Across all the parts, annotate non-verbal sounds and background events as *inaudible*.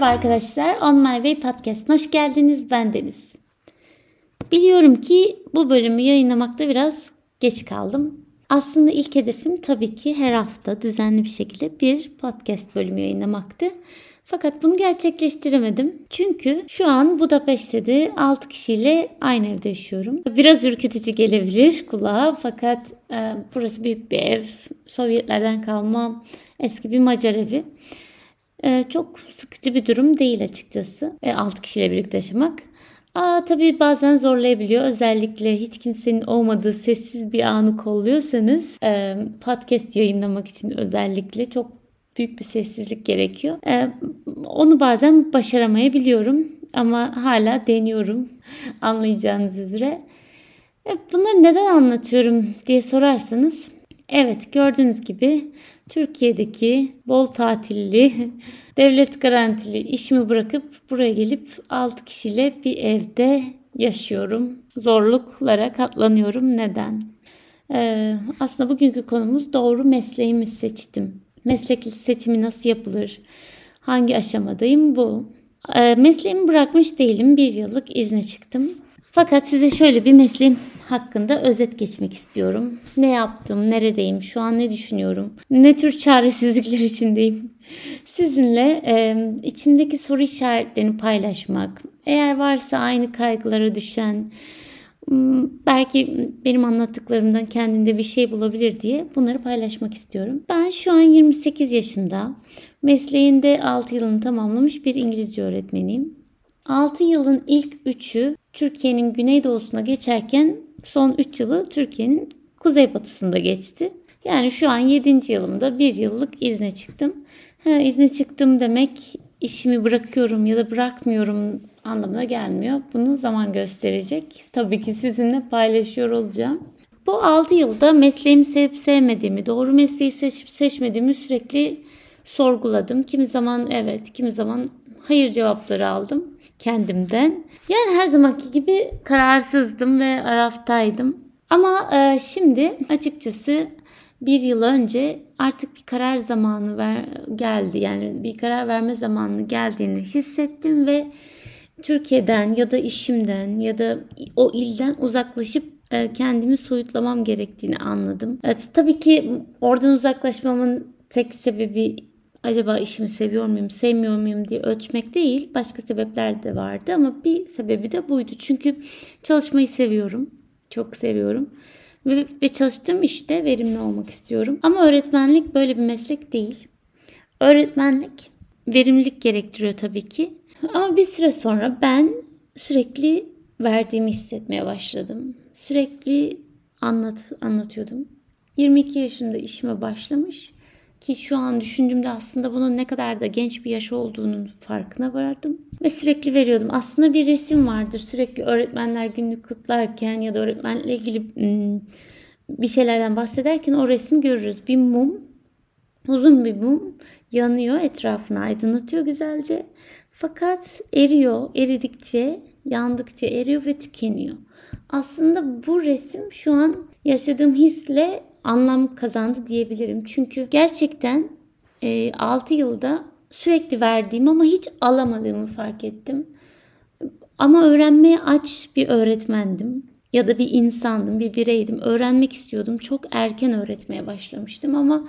Merhaba arkadaşlar. On My Way Podcast'ına hoş geldiniz. Ben Deniz. Biliyorum ki bu bölümü yayınlamakta biraz geç kaldım. Aslında ilk hedefim tabii ki her hafta düzenli bir şekilde bir podcast bölümü yayınlamaktı. Fakat bunu gerçekleştiremedim. Çünkü şu an Budapeşte'de 6 kişiyle aynı evde yaşıyorum. Biraz ürkütücü gelebilir kulağa fakat e, burası büyük bir ev. Sovyetlerden kalma eski bir Macar evi. E, çok sıkıcı bir durum değil açıkçası. E, 6 kişiyle birlikte yaşamak. Aa, tabii bazen zorlayabiliyor. Özellikle hiç kimsenin olmadığı sessiz bir anı kolluyorsanız e, podcast yayınlamak için özellikle çok büyük bir sessizlik gerekiyor. E, onu bazen başaramayabiliyorum ama hala deniyorum *laughs* anlayacağınız üzere. E, bunları neden anlatıyorum diye sorarsanız evet gördüğünüz gibi Türkiye'deki bol tatilli, *laughs* devlet garantili işimi bırakıp buraya gelip 6 kişiyle bir evde yaşıyorum. Zorluklara katlanıyorum. Neden? Ee, aslında bugünkü konumuz doğru mesleğimi seçtim. Meslek seçimi nasıl yapılır? Hangi aşamadayım bu? Ee, mesleğimi bırakmış değilim. Bir yıllık izne çıktım. Fakat size şöyle bir mesleğim hakkında özet geçmek istiyorum. Ne yaptım, neredeyim, şu an ne düşünüyorum, ne tür çaresizlikler *laughs* içindeyim. Sizinle e, içimdeki soru işaretlerini paylaşmak, eğer varsa aynı kaygılara düşen, belki benim anlattıklarımdan kendinde bir şey bulabilir diye bunları paylaşmak istiyorum. Ben şu an 28 yaşında, mesleğinde 6 yılını tamamlamış bir İngilizce öğretmeniyim. 6 yılın ilk 3'ü Türkiye'nin güneydoğusuna geçerken son 3 yılı Türkiye'nin kuzeybatısında geçti. Yani şu an 7. yılımda bir yıllık izne çıktım. Ha, izne çıktım demek işimi bırakıyorum ya da bırakmıyorum anlamına gelmiyor. Bunu zaman gösterecek. Tabii ki sizinle paylaşıyor olacağım. Bu 6 yılda mesleğimi sevip sevmediğimi, doğru mesleği seçip seçmediğimi sürekli sorguladım. Kimi zaman evet, kimi zaman hayır cevapları aldım kendimden. Yani her zamanki gibi kararsızdım ve araftaydım. Ama e, şimdi açıkçası bir yıl önce artık bir karar zamanı ver, geldi. Yani bir karar verme zamanı geldiğini hissettim ve Türkiye'den ya da işimden ya da o ilden uzaklaşıp e, kendimi soyutlamam gerektiğini anladım. Evet, tabii ki oradan uzaklaşmamın tek sebebi acaba işimi seviyor muyum, sevmiyor muyum diye ölçmek değil. Başka sebepler de vardı ama bir sebebi de buydu. Çünkü çalışmayı seviyorum. Çok seviyorum. Ve, ve çalıştığım işte verimli olmak istiyorum. Ama öğretmenlik böyle bir meslek değil. Öğretmenlik verimlilik gerektiriyor tabii ki. Ama bir süre sonra ben sürekli verdiğimi hissetmeye başladım. Sürekli anlat anlatıyordum. 22 yaşında işime başlamış ki şu an düşündüğümde aslında bunun ne kadar da genç bir yaş olduğunun farkına vardım. Ve sürekli veriyordum. Aslında bir resim vardır. Sürekli öğretmenler günlük kutlarken ya da öğretmenle ilgili bir şeylerden bahsederken o resmi görürüz. Bir mum, uzun bir mum yanıyor etrafını aydınlatıyor güzelce. Fakat eriyor. Eridikçe, yandıkça eriyor ve tükeniyor. Aslında bu resim şu an yaşadığım hisle anlam kazandı diyebilirim. Çünkü gerçekten e, 6 yılda sürekli verdiğim ama hiç alamadığımı fark ettim. Ama öğrenmeye aç bir öğretmendim ya da bir insandım, bir bireydim. Öğrenmek istiyordum. Çok erken öğretmeye başlamıştım ama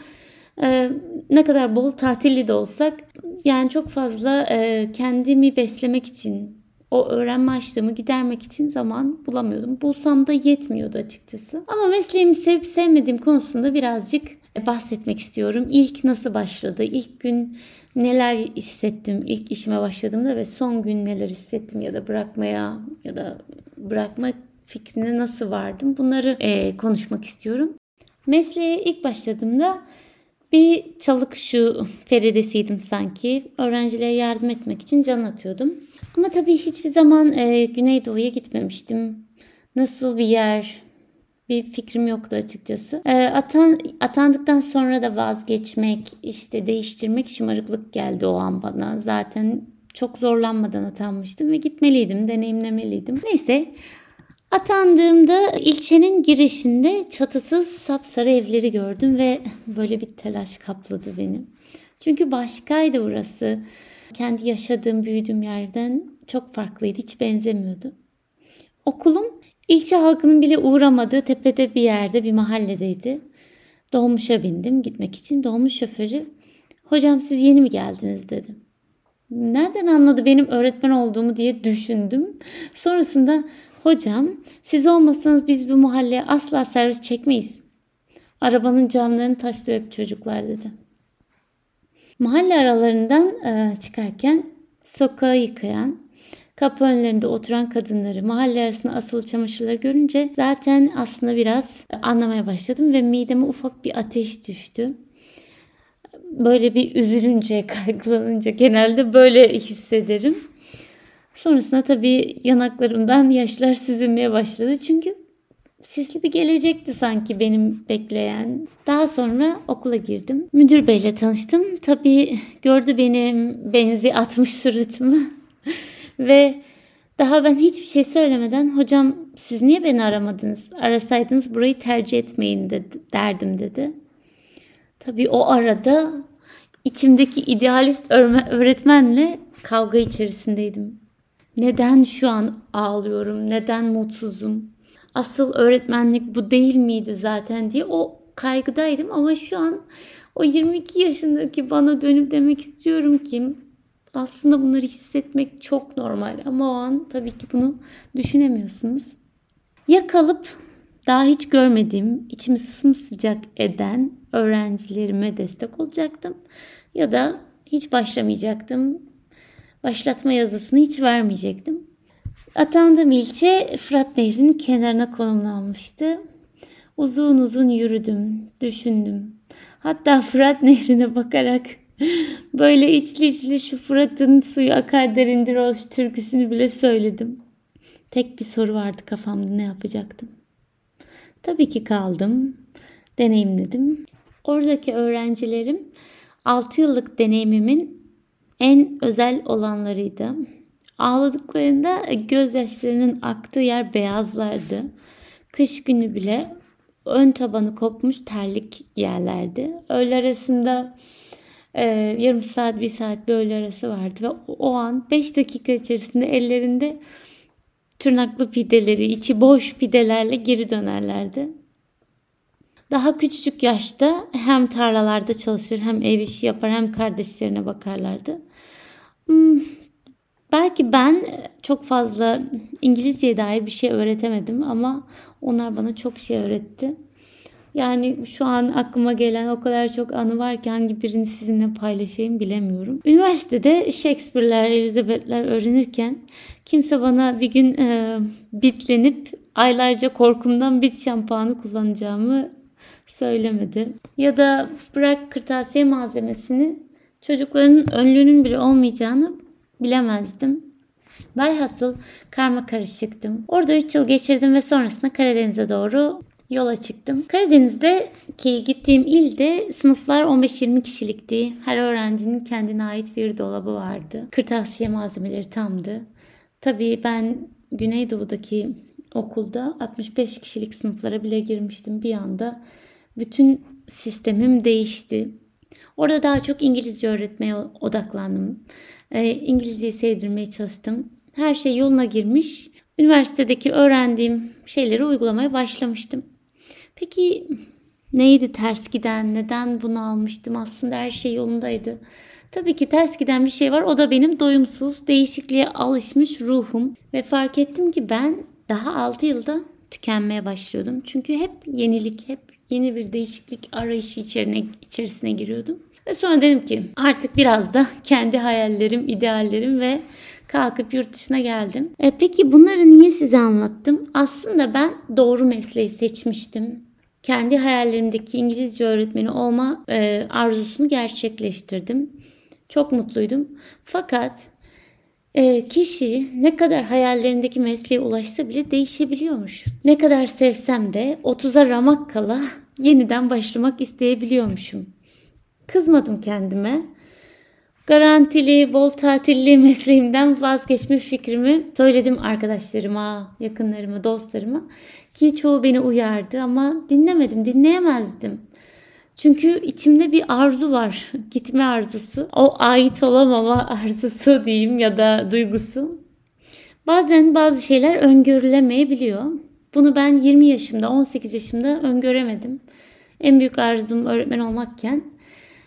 e, ne kadar bol tatilli de olsak yani çok fazla e, kendimi beslemek için o öğrenme açlığımı gidermek için zaman bulamıyordum. Bulsam da yetmiyordu açıkçası. Ama mesleğimi sevip sevmediğim konusunda birazcık bahsetmek istiyorum. İlk nasıl başladı? İlk gün neler hissettim ilk işime başladığımda ve son gün neler hissettim ya da bırakmaya ya da bırakma fikrine nasıl vardım? Bunları e, konuşmak istiyorum. Mesleğe ilk başladığımda bir çalık şu feridesiydim sanki. Öğrencilere yardım etmek için can atıyordum. Ama tabii hiçbir zaman e, Güneydoğu'ya gitmemiştim. Nasıl bir yer, bir fikrim yoktu açıkçası. E, atan, atandıktan sonra da vazgeçmek, işte değiştirmek şımarıklık geldi o an bana. Zaten çok zorlanmadan atanmıştım ve gitmeliydim, deneyimlemeliydim. Neyse Atandığımda ilçenin girişinde çatısız sapsarı evleri gördüm ve böyle bir telaş kapladı benim. Çünkü başkaydı burası. kendi yaşadığım, büyüdüğüm yerden çok farklıydı. Hiç benzemiyordu. Okulum ilçe halkının bile uğramadığı tepede bir yerde, bir mahalledeydi. Dolmuşa bindim gitmek için. Dolmuş şoförü, hocam siz yeni mi geldiniz dedi. Nereden anladı benim öğretmen olduğumu diye düşündüm. Sonrasında hocam siz olmasanız biz bu mahalleye asla servis çekmeyiz. Arabanın camlarını taşlıyor hep çocuklar dedi. Mahalle aralarından e, çıkarken sokağı yıkayan, kapı önlerinde oturan kadınları, mahalle arasında asılı çamaşırları görünce zaten aslında biraz anlamaya başladım ve mideme ufak bir ateş düştü. Böyle bir üzülünce, *laughs* kaygılanınca genelde böyle hissederim. Sonrasında tabii yanaklarımdan yaşlar süzülmeye başladı. Çünkü sisli bir gelecekti sanki benim bekleyen. Daha sonra okula girdim. Müdür beyle tanıştım. Tabii gördü benim benzi atmış suratımı. *laughs* Ve daha ben hiçbir şey söylemeden hocam siz niye beni aramadınız? Arasaydınız burayı tercih etmeyin dedi, derdim dedi. Tabii o arada içimdeki idealist öğretmenle kavga içerisindeydim. Neden şu an ağlıyorum? Neden mutsuzum? Asıl öğretmenlik bu değil miydi zaten diye o kaygıdaydım ama şu an o 22 yaşındaki bana dönüp demek istiyorum ki aslında bunları hissetmek çok normal ama o an tabii ki bunu düşünemiyorsunuz. Ya kalıp daha hiç görmediğim, içimi sımsıcak eden öğrencilerime destek olacaktım ya da hiç başlamayacaktım. Başlatma yazısını hiç vermeyecektim. Atandığım ilçe Fırat Nehri'nin kenarına konumlanmıştı. Uzun uzun yürüdüm, düşündüm. Hatta Fırat Nehri'ne bakarak *laughs* böyle içli içli şu Fırat'ın suyu akar derindir o türküsünü bile söyledim. Tek bir soru vardı kafamda ne yapacaktım. Tabii ki kaldım, deneyimledim. Oradaki öğrencilerim 6 yıllık deneyimimin en özel olanlarıydı. Ağladıklarında gözyaşlarının aktığı yer beyazlardı. Kış günü bile ön tabanı kopmuş terlik yerlerdi. Öğle arasında e, yarım saat bir saat bir öğle arası vardı ve o an 5 dakika içerisinde ellerinde tırnaklı pideleri, içi boş pidelerle geri dönerlerdi. Daha küçücük yaşta hem tarlalarda çalışır hem ev işi yapar hem kardeşlerine bakarlardı. Hmm, belki ben çok fazla İngilizceye dair bir şey öğretemedim ama onlar bana çok şey öğretti. Yani şu an aklıma gelen o kadar çok anı var ki hangi birini sizinle paylaşayım bilemiyorum. Üniversitede Shakespeare'ler, Elizabeth'ler öğrenirken kimse bana bir gün e, bitlenip aylarca korkumdan bit şampuanı kullanacağımı söylemedi. Ya da bırak kırtasiye malzemesini çocukların önlüğünün bile olmayacağını bilemezdim. Velhasıl karma karışıktım. Orada 3 yıl geçirdim ve sonrasında Karadeniz'e doğru yola çıktım. Karadeniz'deki gittiğim ilde sınıflar 15-20 kişilikti. Her öğrencinin kendine ait bir dolabı vardı. Kırtasiye malzemeleri tamdı. Tabii ben Güneydoğu'daki okulda 65 kişilik sınıflara bile girmiştim bir anda. Bütün sistemim değişti. Orada daha çok İngilizce öğretmeye odaklandım. E, İngilizceyi sevdirmeye çalıştım. Her şey yoluna girmiş. Üniversitedeki öğrendiğim şeyleri uygulamaya başlamıştım. Peki neydi ters giden? Neden bunu almıştım? Aslında her şey yolundaydı. Tabii ki ters giden bir şey var. O da benim doyumsuz, değişikliğe alışmış ruhum. Ve fark ettim ki ben daha 6 yılda tükenmeye başlıyordum. Çünkü hep yenilik, hep yeni bir değişiklik arayışı içerine, içerisine giriyordum. Ve sonra dedim ki artık biraz da kendi hayallerim, ideallerim ve kalkıp yurt dışına geldim. E, peki bunları niye size anlattım? Aslında ben doğru mesleği seçmiştim. Kendi hayallerimdeki İngilizce öğretmeni olma e, arzusunu gerçekleştirdim. Çok mutluydum. Fakat e, kişi ne kadar hayallerindeki mesleğe ulaşsa bile değişebiliyormuş. Ne kadar sevsem de 30'a ramak kala yeniden başlamak isteyebiliyormuşum. Kızmadım kendime. Garantili, bol tatilli *laughs* mesleğimden vazgeçme fikrimi söyledim arkadaşlarıma, yakınlarıma, dostlarıma. Ki çoğu beni uyardı ama dinlemedim, dinleyemezdim. Çünkü içimde bir arzu var. *laughs* Gitme arzusu. O ait olamama *laughs* arzusu diyeyim ya da duygusu. Bazen bazı şeyler öngörülemeyebiliyor. Bunu ben 20 yaşımda, 18 yaşımda öngöremedim. En büyük arzum öğretmen olmakken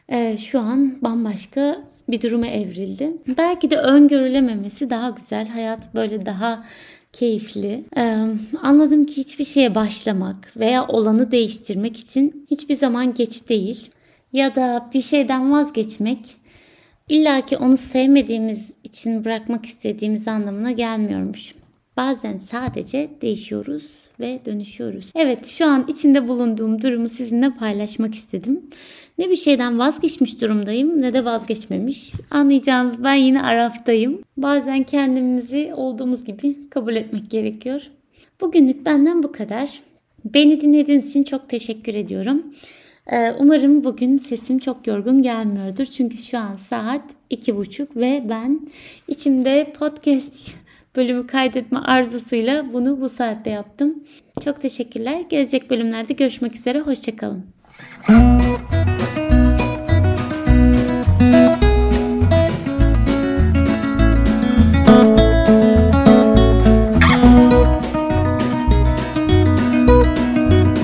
e, şu an bambaşka bir duruma evrildi. Belki de öngörülememesi daha güzel. Hayat böyle daha keyifli. Ee, anladım ki hiçbir şeye başlamak veya olanı değiştirmek için hiçbir zaman geç değil. Ya da bir şeyden vazgeçmek illa ki onu sevmediğimiz için bırakmak istediğimiz anlamına gelmiyormuş. Bazen sadece değişiyoruz ve dönüşüyoruz. Evet şu an içinde bulunduğum durumu sizinle paylaşmak istedim. Ne bir şeyden vazgeçmiş durumdayım ne de vazgeçmemiş. Anlayacağınız ben yine araftayım. Bazen kendimizi olduğumuz gibi kabul etmek gerekiyor. Bugünlük benden bu kadar. Beni dinlediğiniz için çok teşekkür ediyorum. Ee, umarım bugün sesim çok yorgun gelmiyordur. Çünkü şu an saat iki buçuk ve ben içimde podcast bölümü kaydetme arzusuyla bunu bu saatte yaptım. Çok teşekkürler. Gelecek bölümlerde görüşmek üzere. Hoşçakalın. *laughs*